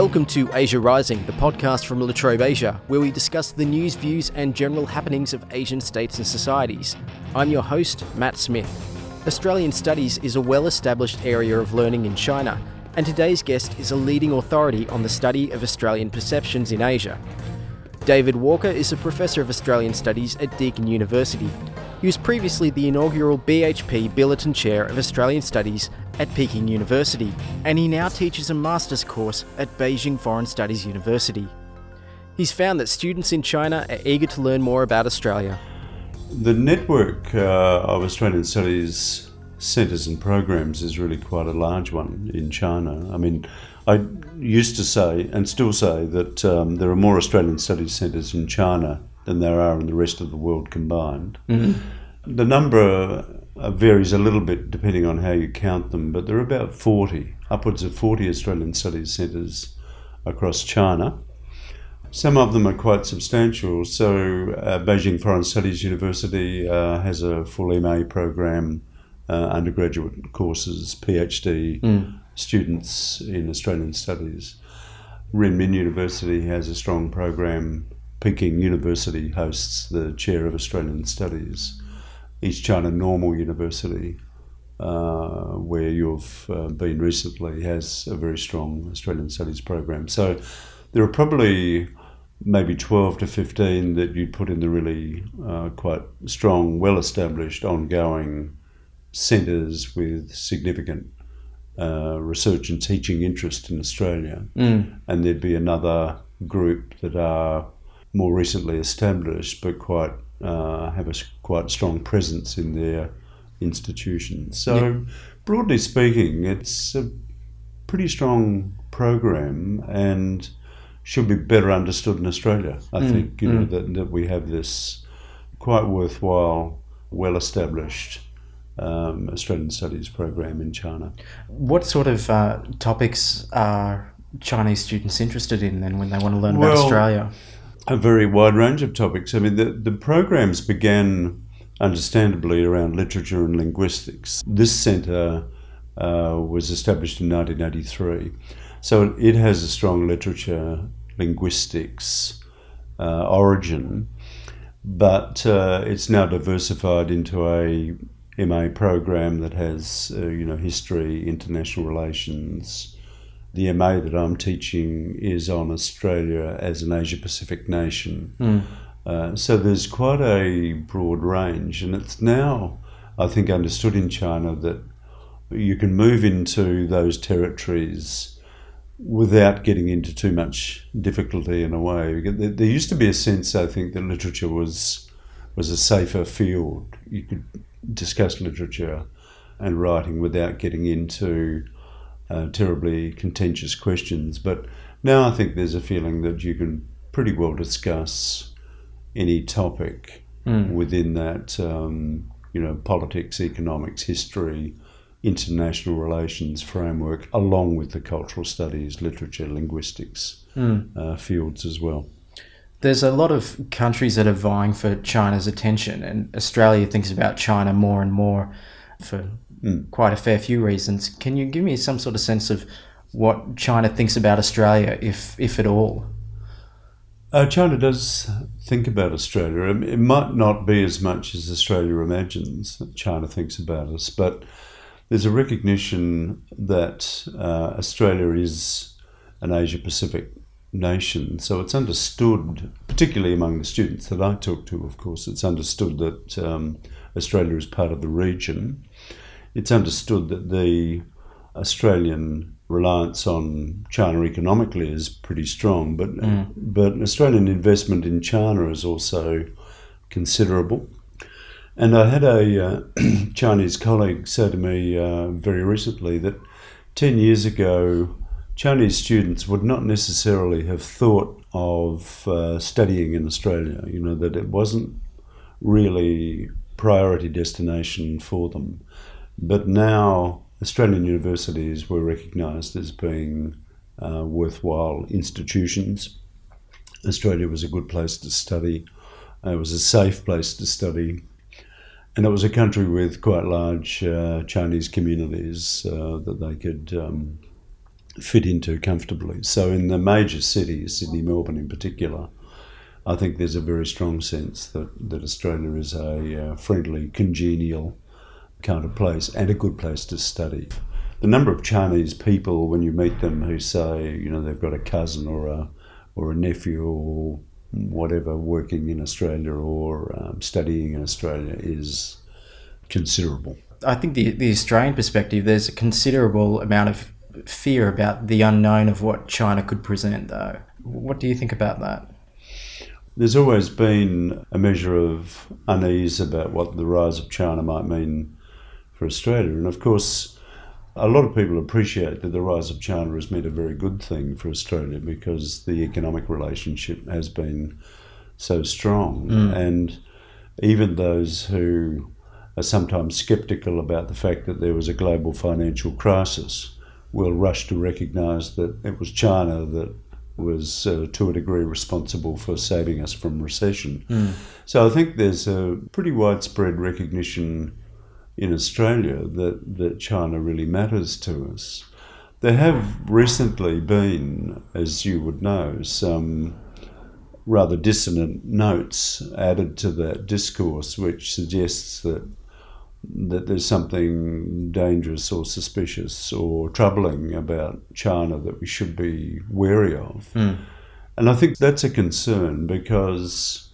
Welcome to Asia Rising, the podcast from La Trobe Asia, where we discuss the news, views, and general happenings of Asian states and societies. I'm your host, Matt Smith. Australian Studies is a well established area of learning in China, and today's guest is a leading authority on the study of Australian perceptions in Asia. David Walker is a professor of Australian Studies at Deakin University. He was previously the inaugural BHP Billiton Chair of Australian Studies at Peking University, and he now teaches a master's course at Beijing Foreign Studies University. He's found that students in China are eager to learn more about Australia. The network uh, of Australian Studies centres and programs is really quite a large one in China. I mean, I used to say and still say that um, there are more Australian Studies centres in China than there are in the rest of the world combined. Mm-hmm. The number varies a little bit depending on how you count them, but there are about 40, upwards of 40 Australian Studies centres across China. Some of them are quite substantial. So, uh, Beijing Foreign Studies University uh, has a full MA program, uh, undergraduate courses, PhD mm. students in Australian Studies. Renmin University has a strong program. Peking University hosts the Chair of Australian Studies. East China Normal University, uh, where you've uh, been recently, has a very strong Australian Studies program. So there are probably maybe 12 to 15 that you'd put in the really uh, quite strong, well established, ongoing centres with significant uh, research and teaching interest in Australia. Mm. And there'd be another group that are more recently established but quite uh, have a quite strong presence in their institutions. So, yeah. broadly speaking, it's a pretty strong program and should be better understood in Australia. I mm, think you mm. know that, that we have this quite worthwhile, well established um, Australian Studies program in China. What sort of uh, topics are Chinese students interested in then when they want to learn well, about Australia? A very wide range of topics. I mean, the, the programs began understandably around literature and linguistics. This centre uh, was established in 1983, so it has a strong literature linguistics uh, origin, but uh, it's now diversified into a MA program that has, uh, you know, history, international relations, the MA that I'm teaching is on Australia as an Asia Pacific nation. Mm. Uh, so there's quite a broad range, and it's now, I think, understood in China that you can move into those territories without getting into too much difficulty in a way. There used to be a sense, I think, that literature was was a safer field. You could discuss literature and writing without getting into uh, terribly contentious questions. But now I think there's a feeling that you can pretty well discuss any topic mm. within that, um, you know, politics, economics, history, international relations framework, along with the cultural studies, literature, linguistics mm. uh, fields as well. There's a lot of countries that are vying for China's attention, and Australia thinks about China more and more for mm. quite a fair few reasons. Can you give me some sort of sense of what China thinks about Australia, if if at all? Uh, China does think about Australia. It might not be as much as Australia imagines that China thinks about us, but there's a recognition that uh, Australia is an Asia Pacific nation. So it's understood, particularly among the students that I talk to, of course, it's understood that um, Australia is part of the region it's understood that the Australian reliance on China economically is pretty strong, but mm. but Australian investment in China is also considerable. And I had a uh, Chinese colleague say to me uh, very recently that ten years ago, Chinese students would not necessarily have thought of uh, studying in Australia. You know that it wasn't really priority destination for them. But now Australian universities were recognised as being uh, worthwhile institutions. Australia was a good place to study. it was a safe place to study. And it was a country with quite large uh, Chinese communities uh, that they could um, fit into comfortably. So in the major cities, Sydney, Melbourne in particular, I think there's a very strong sense that, that Australia is a uh, friendly, congenial kind of place and a good place to study. The number of Chinese people, when you meet them, who say, you know, they've got a cousin or a, or a nephew or whatever working in Australia or um, studying in Australia is considerable. I think the, the Australian perspective, there's a considerable amount of fear about the unknown of what China could present, though. What do you think about that? There's always been a measure of unease about what the rise of China might mean for Australia. And of course, a lot of people appreciate that the rise of China has meant a very good thing for Australia because the economic relationship has been so strong. Mm. And even those who are sometimes sceptical about the fact that there was a global financial crisis will rush to recognise that it was China that was uh, to a degree responsible for saving us from recession. Mm. So I think there's a pretty widespread recognition in Australia that, that China really matters to us. There have recently been, as you would know, some rather dissonant notes added to that discourse, which suggests that that there's something dangerous or suspicious or troubling about China that we should be wary of. Mm. And I think that's a concern because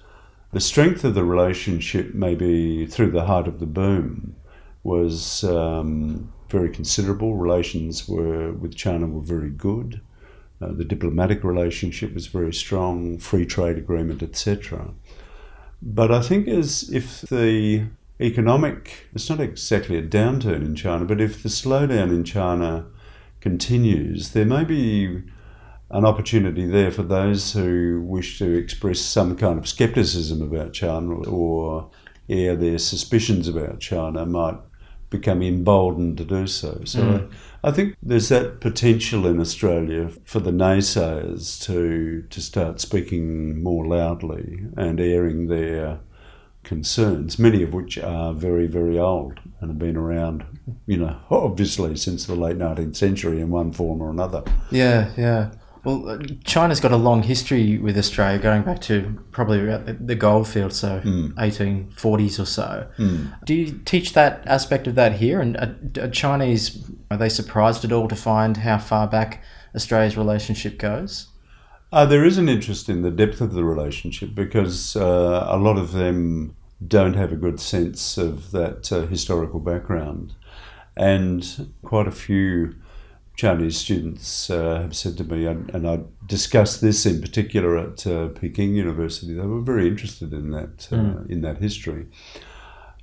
the strength of the relationship, may be through the heart of the boom, was um, very considerable. Relations were with China were very good. Uh, the diplomatic relationship was very strong, free trade agreement, etc. But I think as if the economic, it's not exactly a downturn in China, but if the slowdown in China continues, there may be an opportunity there for those who wish to express some kind of skepticism about China or air their suspicions about China might become emboldened to do so. So mm. I, I, think there's that potential in Australia for the naysayers to to start speaking more loudly and airing their concerns, many of which are very, very old and have been around, you know, obviously since the late 19th century in one form or another. Yeah, yeah. Well, uh, China's got a long history with Australia, going back to probably the goldfield, so mm. 1840s or so. Mm. Do you teach that aspect of that here? And are, are Chinese are they surprised at all to find how far back Australia's relationship goes? Uh, there is an interest in the depth of the relationship because uh, a lot of them don't have a good sense of that uh, historical background, and quite a few Chinese students uh, have said to me, and, and, I discussed this in particular at uh, Peking University. They were very interested in that mm. in that history.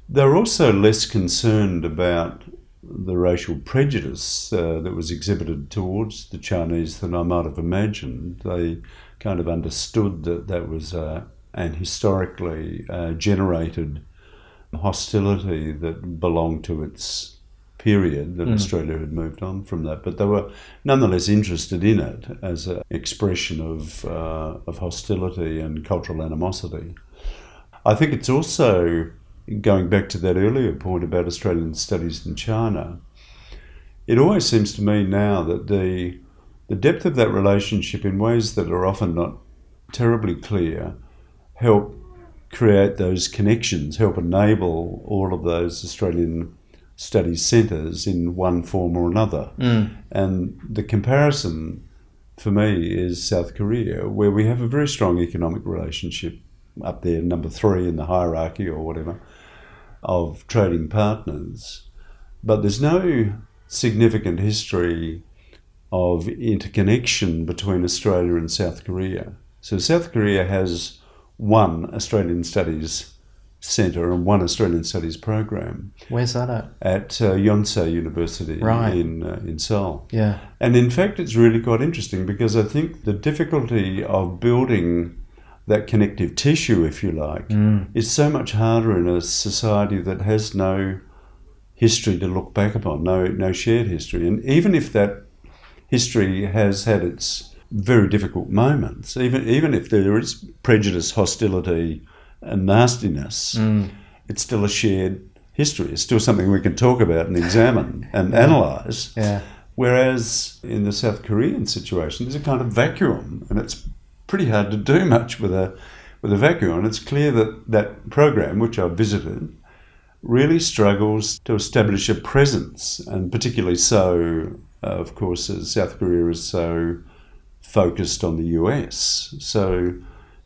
They're also less concerned about the racial prejudice uh, that was exhibited towards the Chinese than I might have imagined. They kind of understood that that was uh, an historically uh, generated hostility that belonged to its period that mm. Australia had moved on from that, but they were nonetheless interested in it as an expression of, uh, of hostility and cultural animosity. I think it's also going back to that earlier point about Australian studies in China. It always seems to me now that the the depth of that relationship, in ways that are often not terribly clear, help create those connections, help enable all of those Australian studies centres in one form or another. Mm. And the comparison for me is South Korea, where we have a very strong economic relationship up there, number three in the hierarchy or whatever, of trading partners. But there's no significant history of interconnection between Australia and South Korea. So South Korea has one Australian Studies Centre and one Australian Studies program. Where's that at? At uh, Yonsei University right. in uh, in Seoul. Yeah. And in fact, it's really quite interesting because I think the difficulty of building that connective tissue, if you like, mm. is so much harder in a society that has no history to look back upon, no no shared history. And even if that history has had its very difficult moments, even even if there is prejudice, hostility and nastiness, mm. it's still a shared history. It's still something we can talk about and examine and yeah. analyse. Yeah. Whereas in the South Korean situation, there's a kind of vacuum, and it's pretty hard to do much with a with a vacuum. And it's clear that that program, which I've visited, really struggles to establish a presence, and particularly so, uh, of course, as South Korea is so focused on the US. So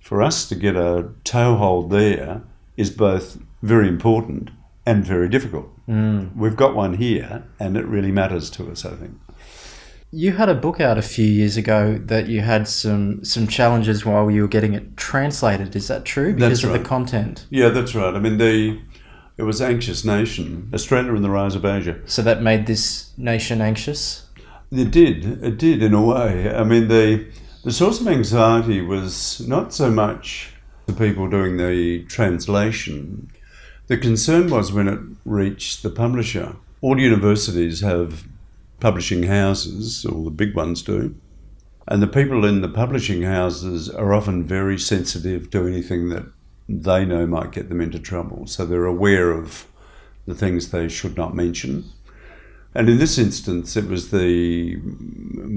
for us to get a toehold there is both very important and very difficult. Mm. We've got one here, and it really matters to us, I think. You had a book out a few years ago that you had some some challenges while you were getting it translated. Is that true? Because That's of right. the content. Yeah, that's right. I mean, the it was Anxious Nation, Australia and the Rise of Asia. So that made this nation anxious. It did. It did in a way. I mean, the the source of anxiety was not so much the people doing the translation. The concern was when it reached the publisher. All universities have publishing houses, all the big ones do. And the people in the publishing houses are often very sensitive to anything that they know might get them into trouble. So they're aware of the things they should not mention. And in this instance, it was the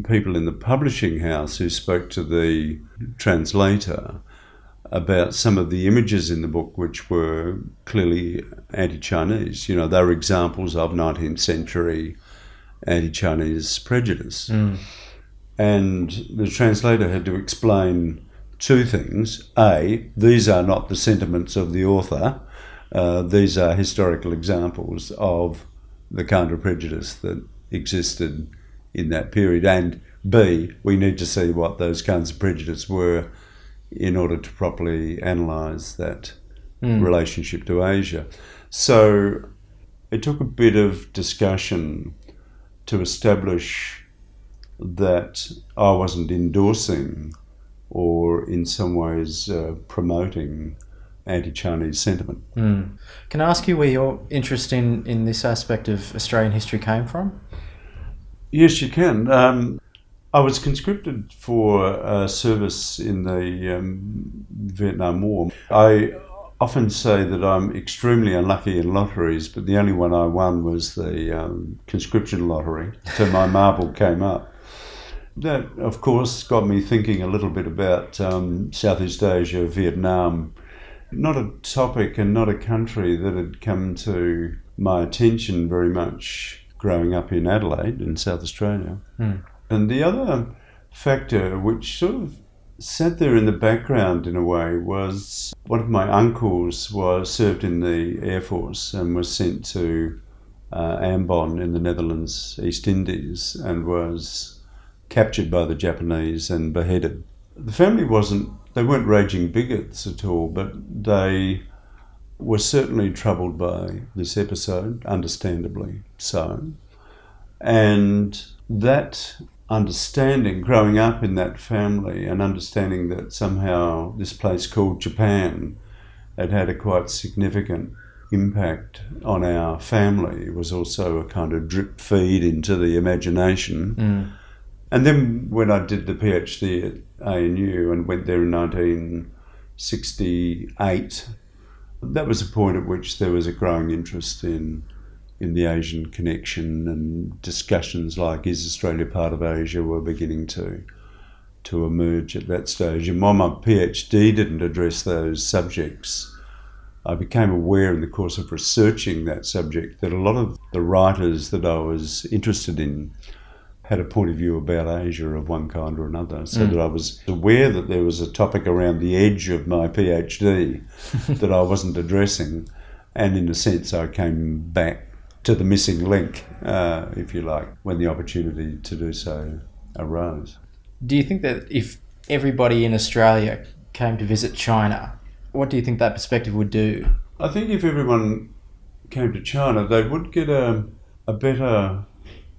people in the publishing house who spoke to the translator about some of the images in the book which were clearly anti Chinese. You know, they were examples of 19th century anti Chinese prejudice. And the translator had to explain two things. A, these are not the sentiments of the author, uh, these are historical examples of the kind of prejudice that existed in that period. And B, we need to see what those kinds of prejudice were in order to properly analyse that relationship to Asia. So it took a bit of discussion to establish that I wasn't endorsing or in some ways uh, promoting anti Chinese sentiment. Can I ask you where your interest in, in this aspect of Australian history came from? Yes, you can. Um, I was conscripted for uh, service in the um, Vietnam War. I often say that I'm extremely unlucky in lotteries, but the only one I won was the um, conscription lottery, so my marble came up. That, of course, got me thinking a little bit about um, Southeast Asia, Vietnam. Not a topic and not a country that had come to my attention very much growing up in Adelaide, in South Australia. And the other factor, which sort of sat there in the background in a way, was one of my uncles was served in the Air Force and was sent to uh, Ambon in the Netherlands, East Indies, and was captured by the Japanese and beheaded. The family wasn't, they weren't raging bigots at all, but they were certainly troubled by this episode, understandably so. And that understanding, growing up in that family, and understanding that somehow this place called Japan had had a quite significant impact on our family was also a kind of drip feed into the imagination. Mm. And then when I did the PhD at ANU and went there in 1968, that was a point at which there was a growing interest in in the Asian connection and discussions like is Australia part of Asia were beginning to to emerge at that stage. And while my PhD didn't address those subjects, I became aware in the course of researching that subject that a lot of the writers that I was interested in had a point of view about Asia of one kind or another, so that I was aware that there was a topic around the edge of my PhD that I wasn't addressing, and in a sense, I came back to the missing link, uh, if you like, when the opportunity to do so arose. Do you think that if everybody in Australia came to visit China, what do you think that perspective would do? I think if everyone came to China, they would get a, a better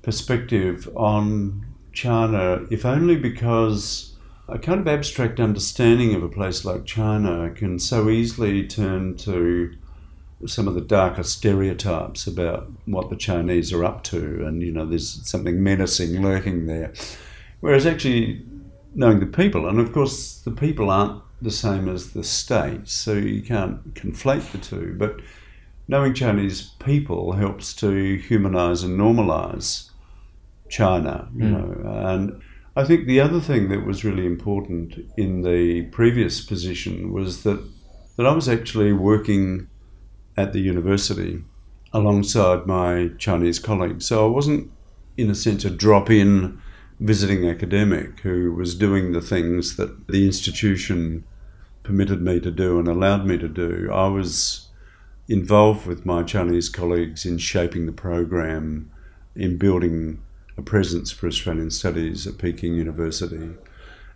perspective on China, if only because a kind of abstract understanding of a place like China can so easily turn to some of the darker stereotypes about what the Chinese are up to, and you know, there's something menacing lurking there. Whereas actually knowing the people, and of course the people aren't the same as the state, so you can't conflate the two. But knowing Chinese people helps to humanize and normalize China, you mm. know. And I think the other thing that was really important in the previous position was that, that I was actually working at the university alongside my Chinese colleagues. So I wasn't, in a sense, a drop in visiting academic who was doing the things that the institution permitted me to do and allowed me to do. I was involved with my Chinese colleagues in shaping the program, in building a presence for Australian studies at Peking University.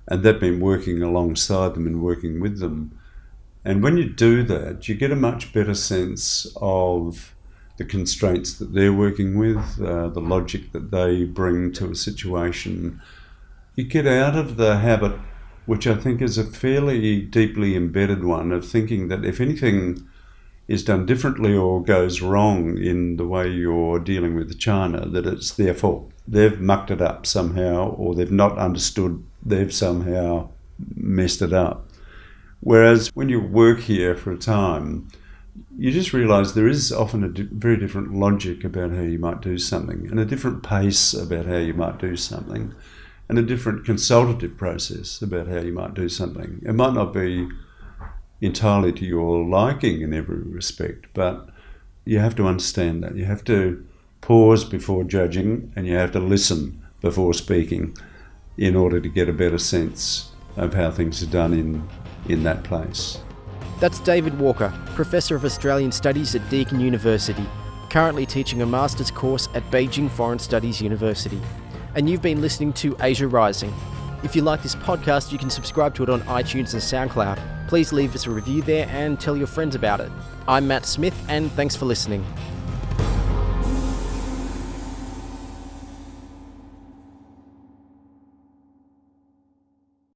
And that meant working alongside them and working with them. And when you do that, you get a much better sense of the constraints that they're working with, uh, the logic that they bring to a situation. You get out of the habit, which I think is a fairly deeply embedded one, of thinking that if anything is done differently or goes wrong in the way you're dealing with China, that it's their fault. They've mucked it up somehow, or they've not understood, they've somehow messed it up. Whereas when you work here for a time, you just realize there is often a very different logic about how you might do something, and a different pace about how you might do something, and a different consultative process about how you might do something. It might not be entirely to your liking in every respect, but you have to understand that. You have to pause before judging, and you have to listen before speaking in order to get a better sense of how things are done in, in that place. That's David Walker, Professor of Australian Studies at Deakin University, currently teaching a master's course at Beijing Foreign Studies University. And you've been listening to Asia Rising. If you like this podcast, you can subscribe to it on iTunes and SoundCloud. Please leave us a review there and tell your friends about it. I'm Matt Smith, and thanks for listening.